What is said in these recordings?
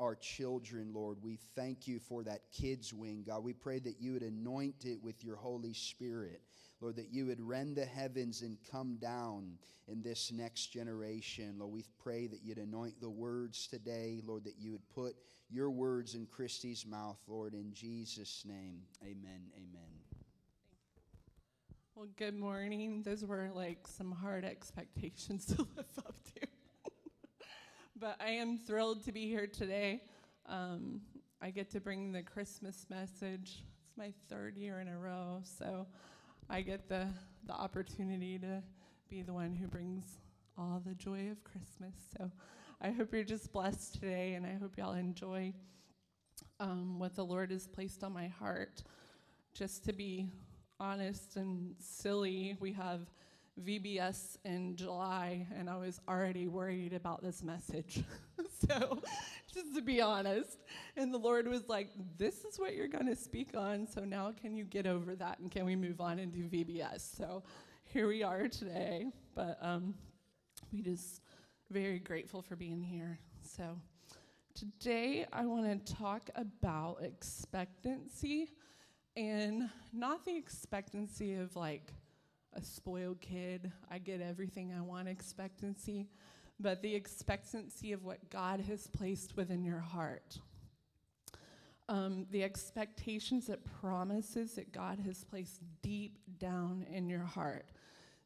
our children, Lord. We thank you for that kids' wing, God. We pray that you would anoint it with your Holy Spirit. Lord, that you would rend the heavens and come down in this next generation. Lord, we pray that you'd anoint the words today. Lord, that you would put your words in Christy's mouth, Lord, in Jesus' name. Amen. Amen. Well, good morning. Those were like some hard expectations to live up to. But I am thrilled to be here today. Um, I get to bring the Christmas message. It's my third year in a row, so I get the, the opportunity to be the one who brings all the joy of Christmas. So I hope you're just blessed today, and I hope y'all enjoy um, what the Lord has placed on my heart. Just to be honest and silly, we have VBS in July, and I was already worried about this message. so, just to be honest. And the Lord was like, This is what you're going to speak on. So, now can you get over that and can we move on and do VBS? So, here we are today. But um, we just very grateful for being here. So, today I want to talk about expectancy and not the expectancy of like, a spoiled kid. I get everything I want expectancy, but the expectancy of what God has placed within your heart. Um, the expectations that promises that God has placed deep down in your heart.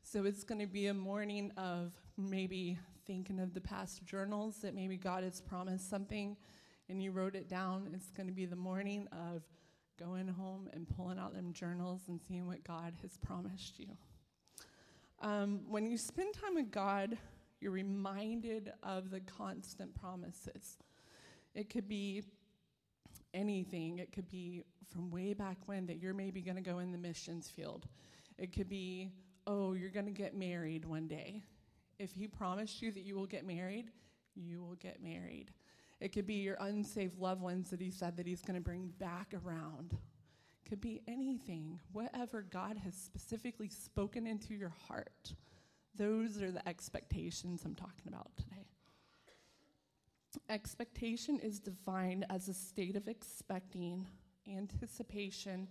So it's going to be a morning of maybe thinking of the past journals that maybe God has promised something and you wrote it down. It's going to be the morning of going home and pulling out them journals and seeing what God has promised you. Um, when you spend time with God, you're reminded of the constant promises. It could be anything, it could be from way back when that you're maybe going to go in the missions field. It could be, oh, you're going to get married one day. If He promised you that you will get married, you will get married. It could be your unsaved loved ones that He said that He's going to bring back around could be anything, whatever God has specifically spoken into your heart. Those are the expectations I'm talking about today. Expectation is defined as a state of expecting, anticipation,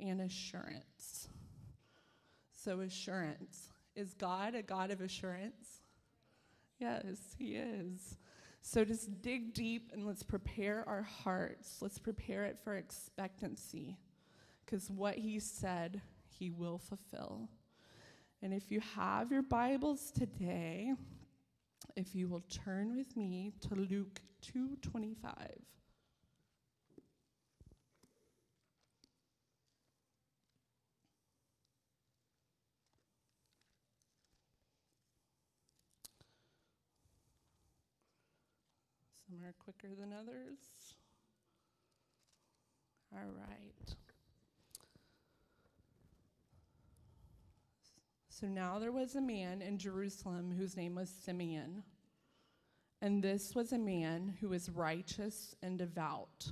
and assurance. So, assurance. Is God a God of assurance? Yes, He is. So, just dig deep and let's prepare our hearts. Let's prepare it for expectancy because what he said, he will fulfill. And if you have your Bibles today, if you will turn with me to Luke 2:25. Some are quicker than others. All right. So now there was a man in Jerusalem whose name was Simeon. And this was a man who was righteous and devout,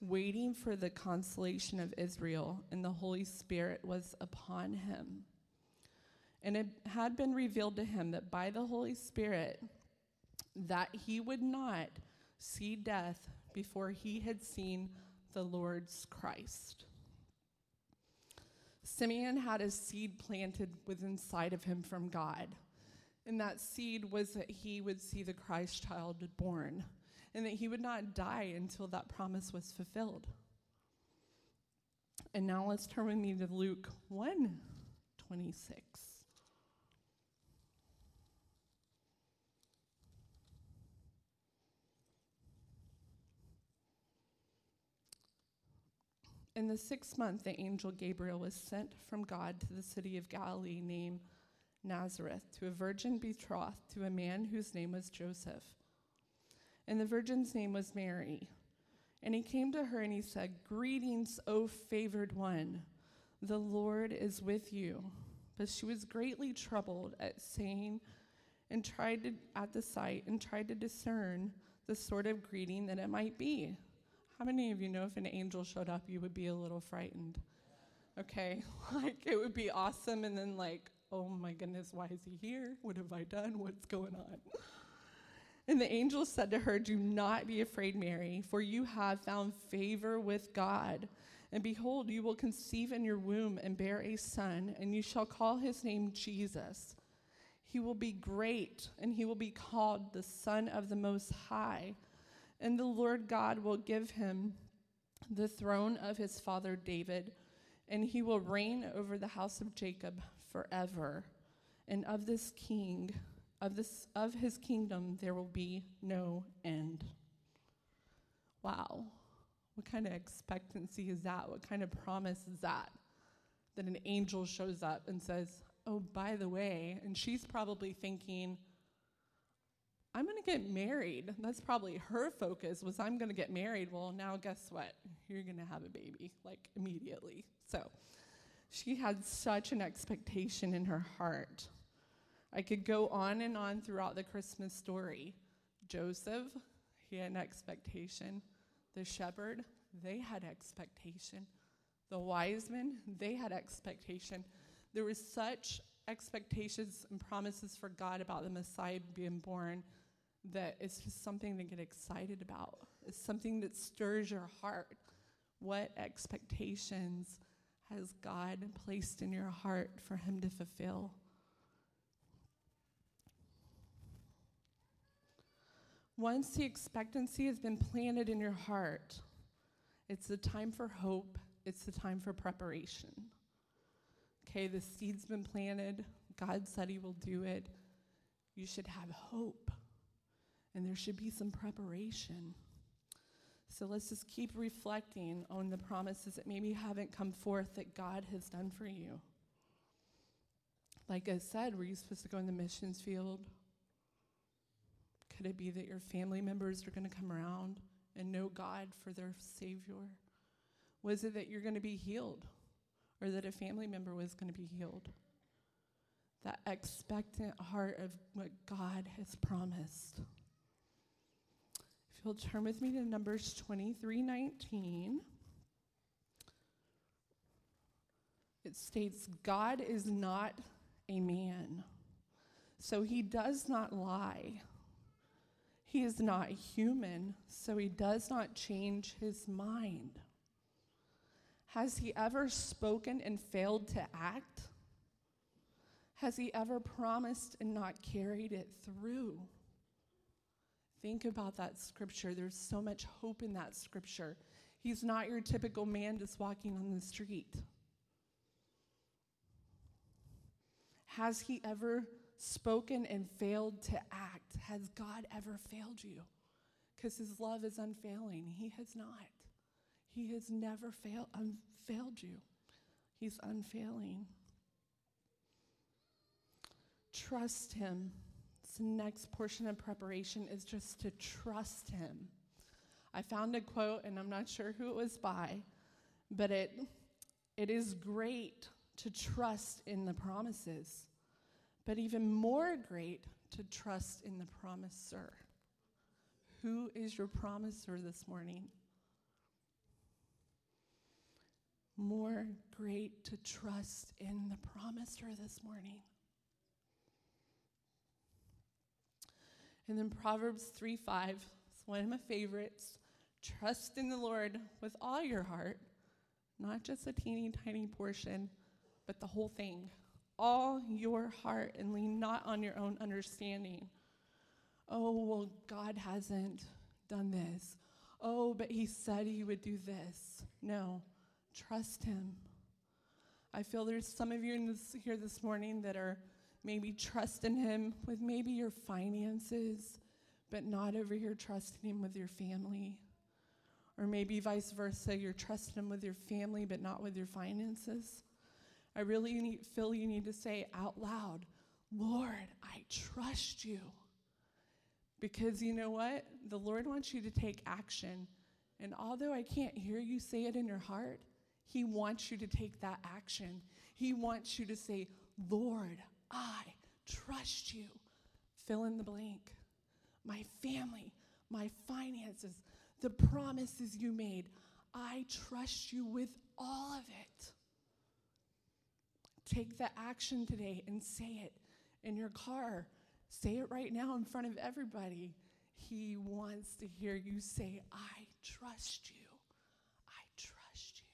waiting for the consolation of Israel, and the Holy Spirit was upon him. And it had been revealed to him that by the Holy Spirit that he would not see death before he had seen the Lord's Christ. Simeon had a seed planted within inside of him from God. And that seed was that he would see the Christ child born and that he would not die until that promise was fulfilled. And now let's turn with me to Luke 1 26. In the sixth month, the angel Gabriel was sent from God to the city of Galilee named Nazareth to a virgin betrothed to a man whose name was Joseph. And the virgin's name was Mary. And he came to her and he said, Greetings, O favored one, the Lord is with you. But she was greatly troubled at saying, and tried to, at the sight, and tried to discern the sort of greeting that it might be. How many of you know if an angel showed up, you would be a little frightened? Okay, like it would be awesome, and then, like, oh my goodness, why is he here? What have I done? What's going on? And the angel said to her, Do not be afraid, Mary, for you have found favor with God. And behold, you will conceive in your womb and bear a son, and you shall call his name Jesus. He will be great, and he will be called the Son of the Most High. And the Lord God will give him the throne of his father David, and he will reign over the house of Jacob forever. And of this king, of this of his kingdom there will be no end. Wow. What kind of expectancy is that? What kind of promise is that? That an angel shows up and says, "Oh, by the way," and she's probably thinking, I'm going to get married. That's probably her focus was I'm going to get married. Well, now guess what? You're going to have a baby like immediately. So, she had such an expectation in her heart. I could go on and on throughout the Christmas story. Joseph, he had an expectation. The shepherd, they had expectation. The wise men, they had expectation. There was such expectations and promises for God about the Messiah being born that it's just something to get excited about. It's something that stirs your heart. What expectations has God placed in your heart for Him to fulfill? Once the expectancy has been planted in your heart, it's the time for hope, it's the time for preparation. Okay, the seed's been planted, God said He will do it. You should have hope, and there should be some preparation. So let's just keep reflecting on the promises that maybe haven't come forth that God has done for you. Like I said, were you supposed to go in the missions field? Could it be that your family members are going to come around and know God for their Savior? Was it that you're going to be healed or that a family member was going to be healed? That expectant heart of what God has promised. If you'll turn with me to Numbers 23 19, it states, God is not a man, so he does not lie. He is not human, so he does not change his mind. Has he ever spoken and failed to act? Has he ever promised and not carried it through? Think about that scripture. There's so much hope in that scripture. He's not your typical man just walking on the street. Has he ever spoken and failed to act? Has God ever failed you? Because his love is unfailing. He has not. He has never fail, um, failed you. He's unfailing. Trust him the next portion of preparation is just to trust Him. I found a quote, and I'm not sure who it was by, but it, it is great to trust in the promises, but even more great to trust in the promiser. Who is your promiser this morning? More great to trust in the promiser this morning. And then Proverbs 3 5, it's one of my favorites. Trust in the Lord with all your heart, not just a teeny tiny portion, but the whole thing. All your heart, and lean not on your own understanding. Oh, well, God hasn't done this. Oh, but He said He would do this. No, trust Him. I feel there's some of you in this, here this morning that are maybe trust in Him with maybe your finances, but not over here trusting Him with your family. Or maybe vice versa, you're trusting Him with your family, but not with your finances. I really need, feel you need to say out loud, Lord, I trust you. Because you know what? The Lord wants you to take action. And although I can't hear you say it in your heart, He wants you to take that action. He wants you to say, Lord, I trust you. Fill in the blank. My family, my finances, the promises you made. I trust you with all of it. Take the action today and say it in your car. Say it right now in front of everybody. He wants to hear you say, I trust you. I trust you.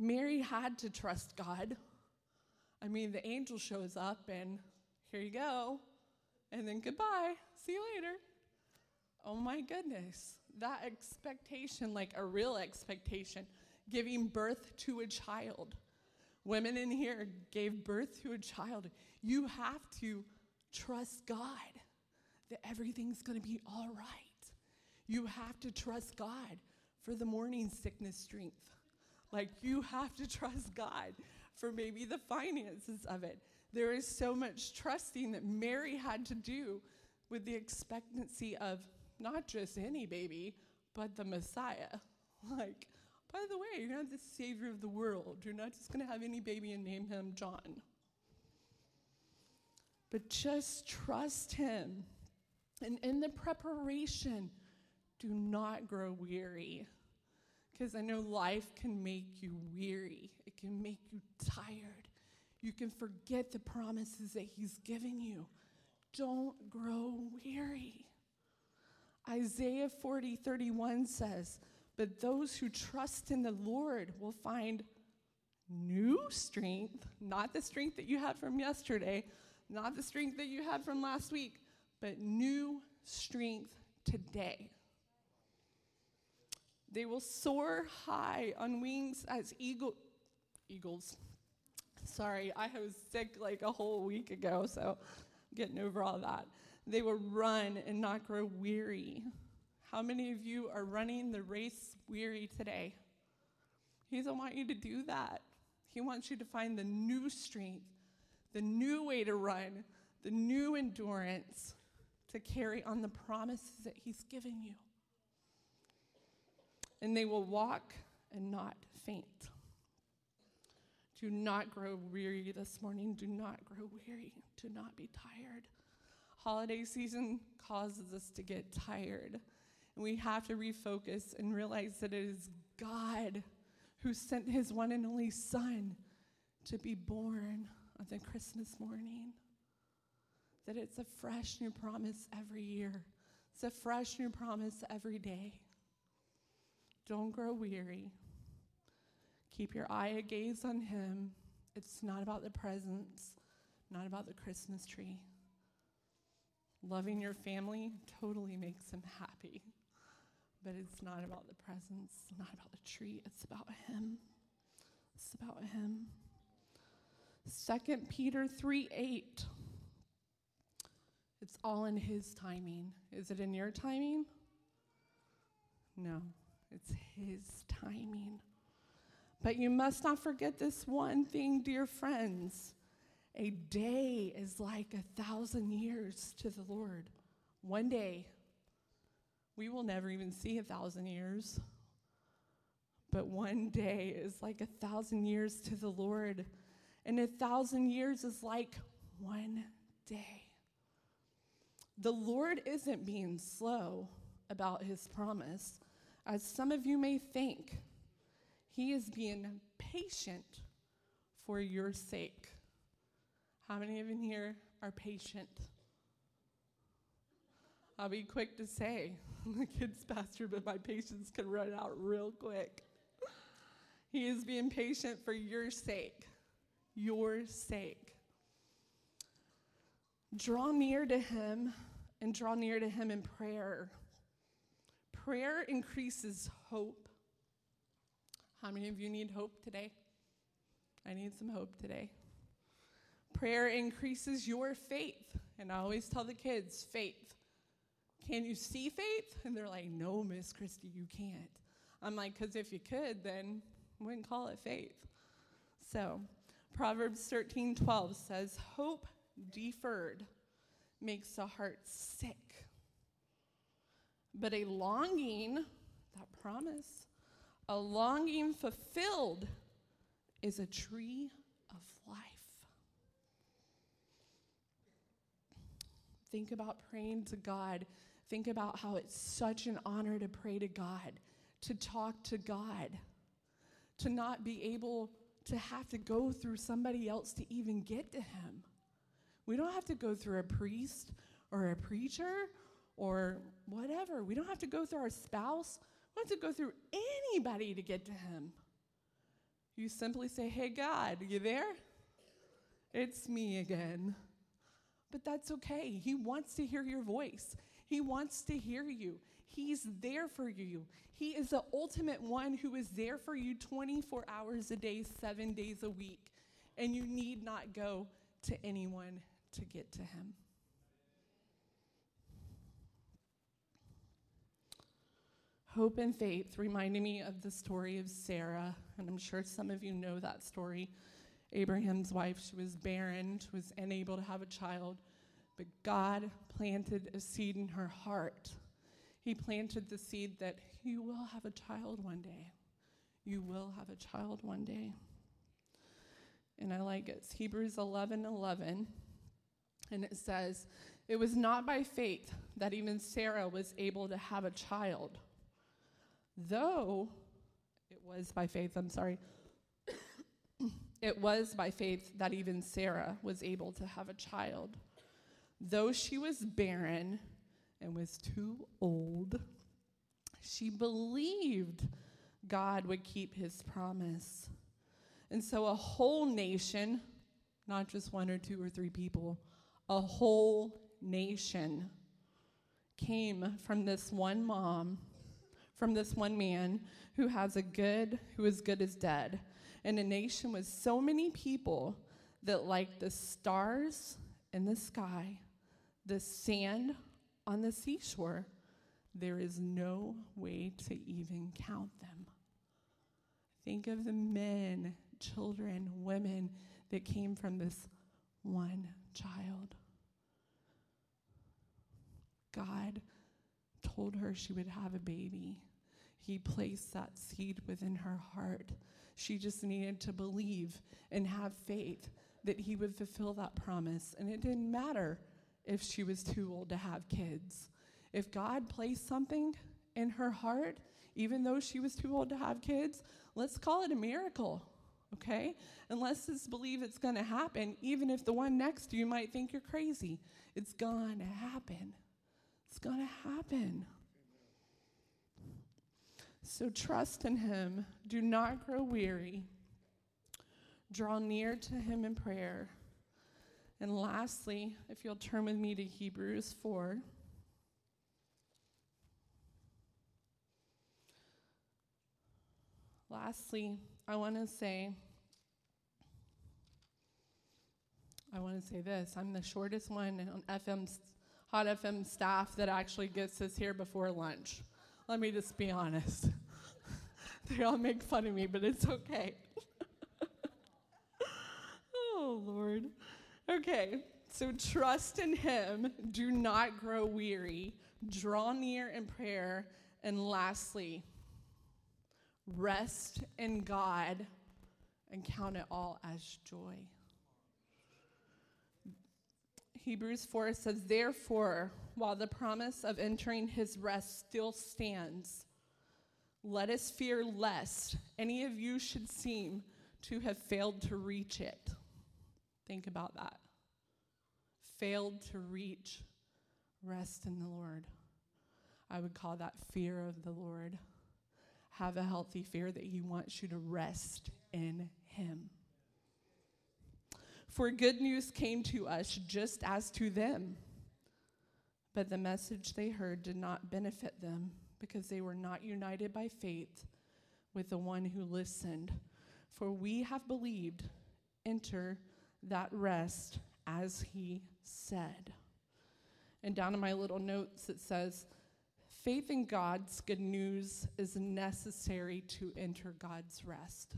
Mary had to trust God. I mean, the angel shows up and here you go, and then goodbye. See you later. Oh my goodness. That expectation, like a real expectation, giving birth to a child. Women in here gave birth to a child. You have to trust God that everything's going to be all right. You have to trust God for the morning sickness strength. Like, you have to trust God for maybe the finances of it. There is so much trusting that Mary had to do with the expectancy of not just any baby, but the Messiah. Like, by the way, you're not the Savior of the world. You're not just going to have any baby and name him John. But just trust him. And in the preparation, do not grow weary. Because I know life can make you weary, it can make you tired. You can forget the promises that he's given you. Don't grow weary. Isaiah 40, 31 says, But those who trust in the Lord will find new strength, not the strength that you had from yesterday, not the strength that you had from last week, but new strength today. They will soar high on wings as eagle, eagles. Sorry, I was sick like a whole week ago, so getting over all that. They will run and not grow weary. How many of you are running the race weary today? He doesn't want you to do that. He wants you to find the new strength, the new way to run, the new endurance to carry on the promises that He's given you. And they will walk and not faint. Do not grow weary this morning. Do not grow weary. Do not be tired. Holiday season causes us to get tired. And we have to refocus and realize that it is God who sent his one and only Son to be born on the Christmas morning. That it's a fresh new promise every year, it's a fresh new promise every day. Don't grow weary. Keep your eye gaze on him. It's not about the presents, not about the Christmas tree. Loving your family totally makes him happy. But it's not about the presents, not about the tree, it's about him. It's about him. 2 Peter 3 8. It's all in his timing. Is it in your timing? No, it's his timing. But you must not forget this one thing, dear friends. A day is like a thousand years to the Lord. One day, we will never even see a thousand years. But one day is like a thousand years to the Lord, and a thousand years is like one day. The Lord isn't being slow about his promise, as some of you may think. He is being patient for your sake. How many of you here are patient? I'll be quick to say, the kids pastor, but my patience can run out real quick. He is being patient for your sake. Your sake. Draw near to him and draw near to him in prayer. Prayer increases hope. How many of you need hope today? I need some hope today. Prayer increases your faith. And I always tell the kids, faith. Can you see faith? And they're like, no, Miss Christie, you can't. I'm like, because if you could, then wouldn't call it faith. So, Proverbs 13 12 says, Hope deferred makes the heart sick. But a longing, that promise, a longing fulfilled is a tree of life. Think about praying to God. Think about how it's such an honor to pray to God, to talk to God, to not be able to have to go through somebody else to even get to Him. We don't have to go through a priest or a preacher or whatever. We don't have to go through our spouse. We don't have to go through anybody to get to Him. You simply say, Hey, God, you there? It's me again. But that's okay. He wants to hear your voice, He wants to hear you. He's there for you. He is the ultimate one who is there for you 24 hours a day, seven days a week. And you need not go to anyone to get to Him. Hope and faith reminded me of the story of Sarah, and I'm sure some of you know that story. Abraham's wife, she was barren, she was unable to have a child, but God planted a seed in her heart. He planted the seed that you will have a child one day. You will have a child one day. And I like it. It's Hebrews 11 11. And it says, It was not by faith that even Sarah was able to have a child Though it was by faith, I'm sorry, it was by faith that even Sarah was able to have a child. Though she was barren and was too old, she believed God would keep his promise. And so a whole nation, not just one or two or three people, a whole nation came from this one mom from this one man who has a good, who is good as dead, and a nation with so many people that, like the stars in the sky, the sand on the seashore, there is no way to even count them. Think of the men, children, women that came from this one child. God told her she would have a baby. He placed that seed within her heart. She just needed to believe and have faith that He would fulfill that promise. And it didn't matter if she was too old to have kids. If God placed something in her heart, even though she was too old to have kids, let's call it a miracle, okay? And let's just believe it's gonna happen, even if the one next to you might think you're crazy. It's gonna happen. It's gonna happen. So trust in him. Do not grow weary. Draw near to him in prayer. And lastly, if you'll turn with me to Hebrews 4. Lastly, I want to say, I want to say this. I'm the shortest one on FM's, Hot FM staff that actually gets us here before lunch. Let me just be honest. they all make fun of me, but it's okay. oh, Lord. Okay, so trust in Him. Do not grow weary. Draw near in prayer. And lastly, rest in God and count it all as joy. Hebrews 4 says, Therefore, while the promise of entering his rest still stands, let us fear lest any of you should seem to have failed to reach it. Think about that. Failed to reach rest in the Lord. I would call that fear of the Lord. Have a healthy fear that He wants you to rest in Him. For good news came to us just as to them. But the message they heard did not benefit them because they were not united by faith with the one who listened. For we have believed, enter that rest as he said. And down in my little notes, it says, faith in God's good news is necessary to enter God's rest.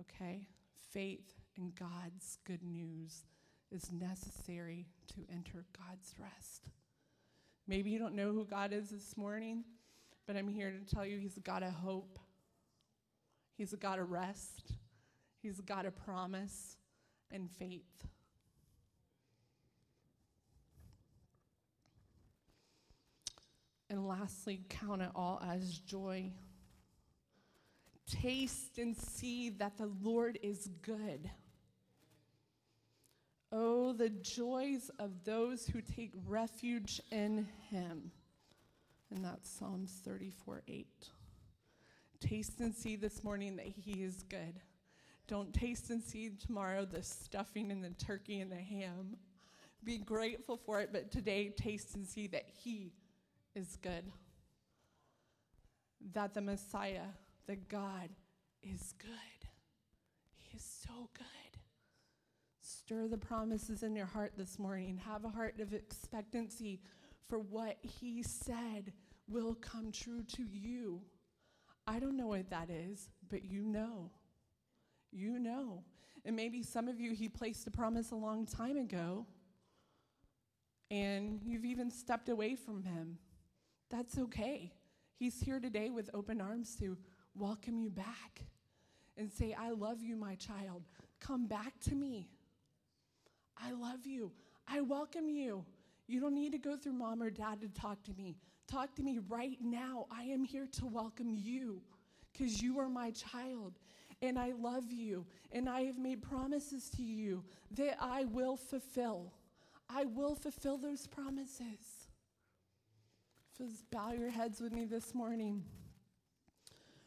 Okay? Faith in God's good news is necessary to enter God's rest. Maybe you don't know who God is this morning, but I'm here to tell you He's a God of hope, He's a God of rest, He's a God of promise and faith. And lastly, count it all as joy. Taste and see that the Lord is good. Oh, the joys of those who take refuge in him. And that's Psalms 34 8. Taste and see this morning that he is good. Don't taste and see tomorrow the stuffing and the turkey and the ham. Be grateful for it, but today taste and see that he is good. That the Messiah, the God, is good. He is so good. Stir the promises in your heart this morning. Have a heart of expectancy for what He said will come true to you. I don't know what that is, but you know. You know. And maybe some of you, He placed a promise a long time ago, and you've even stepped away from Him. That's okay. He's here today with open arms to welcome you back and say, I love you, my child. Come back to me. I love you. I welcome you. You don't need to go through mom or dad to talk to me. Talk to me right now. I am here to welcome you because you are my child and I love you and I have made promises to you that I will fulfill. I will fulfill those promises. Just bow your heads with me this morning.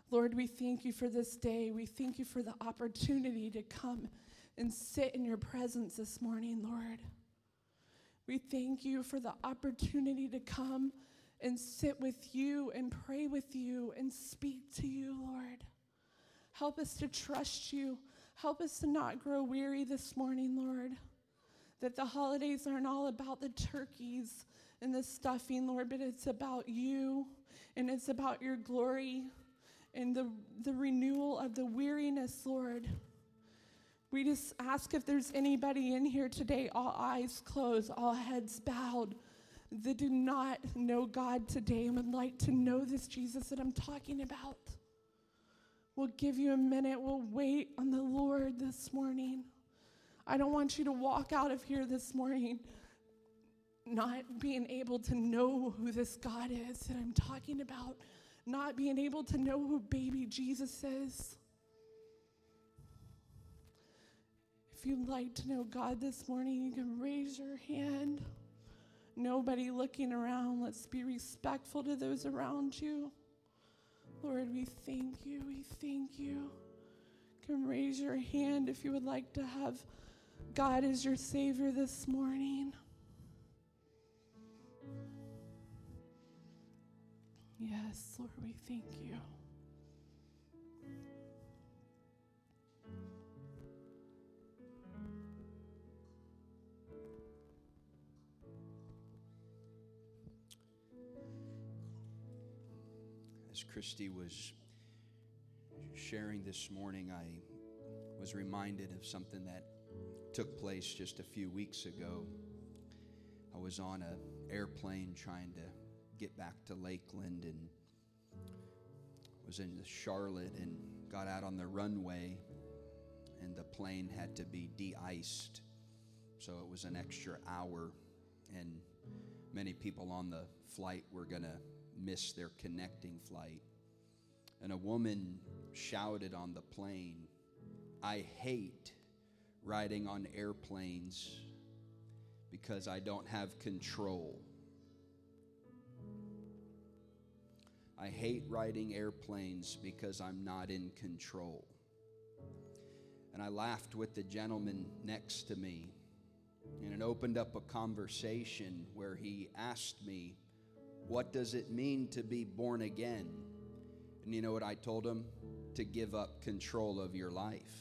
Lord, we thank you for this day. We thank you for the opportunity to come and sit in your presence this morning, Lord. We thank you for the opportunity to come and sit with you and pray with you and speak to you, Lord. Help us to trust you. Help us to not grow weary this morning, Lord. That the holidays aren't all about the turkeys and the stuffing, Lord, but it's about you and it's about your glory and the, the renewal of the weariness, Lord. We just ask if there's anybody in here today, all eyes closed, all heads bowed, that do not know God today and would like to know this Jesus that I'm talking about. We'll give you a minute. We'll wait on the Lord this morning. I don't want you to walk out of here this morning not being able to know who this God is that I'm talking about, not being able to know who baby Jesus is. If you'd like to know God this morning, you can raise your hand. Nobody looking around. Let's be respectful to those around you. Lord, we thank you. We thank you. you can raise your hand if you would like to have God as your Savior this morning. Yes, Lord, we thank you. Christy was sharing this morning, I was reminded of something that took place just a few weeks ago. I was on an airplane trying to get back to Lakeland and was in Charlotte and got out on the runway and the plane had to be de-iced. So it was an extra hour and many people on the flight were going to miss their connecting flight. And a woman shouted on the plane, I hate riding on airplanes because I don't have control. I hate riding airplanes because I'm not in control. And I laughed with the gentleman next to me, and it opened up a conversation where he asked me, what does it mean to be born again? And you know what I told him? To give up control of your life.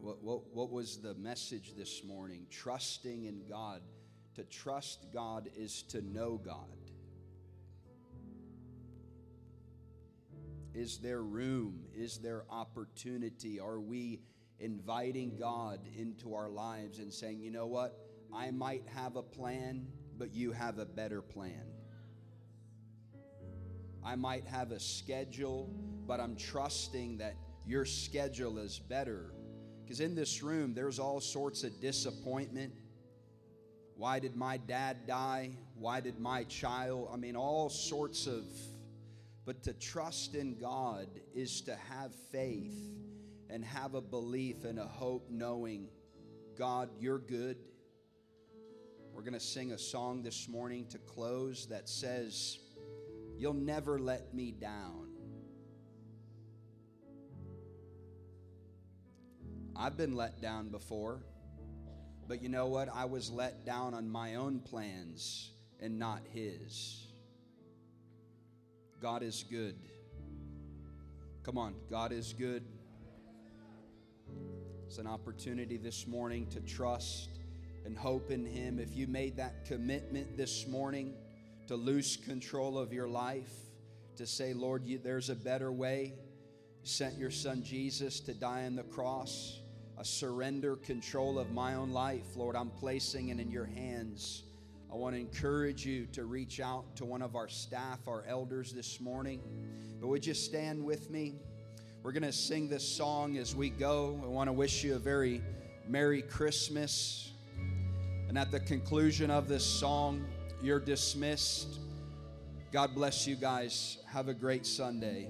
What, what, what was the message this morning? Trusting in God. To trust God is to know God. Is there room? Is there opportunity? Are we inviting God into our lives and saying, you know what? I might have a plan, but you have a better plan. I might have a schedule, but I'm trusting that your schedule is better. Because in this room, there's all sorts of disappointment. Why did my dad die? Why did my child? I mean, all sorts of. But to trust in God is to have faith and have a belief and a hope knowing, God, you're good. We're going to sing a song this morning to close that says, You'll never let me down. I've been let down before, but you know what? I was let down on my own plans and not His. God is good. Come on, God is good. It's an opportunity this morning to trust and hope in Him. If you made that commitment this morning to lose control of your life, to say, Lord, you, there's a better way, you sent your Son Jesus to die on the cross. I surrender control of my own life. Lord, I'm placing it in your hands. I want to encourage you to reach out to one of our staff, our elders this morning. But would you stand with me? We're going to sing this song as we go. I want to wish you a very Merry Christmas. And at the conclusion of this song, you're dismissed. God bless you guys. Have a great Sunday.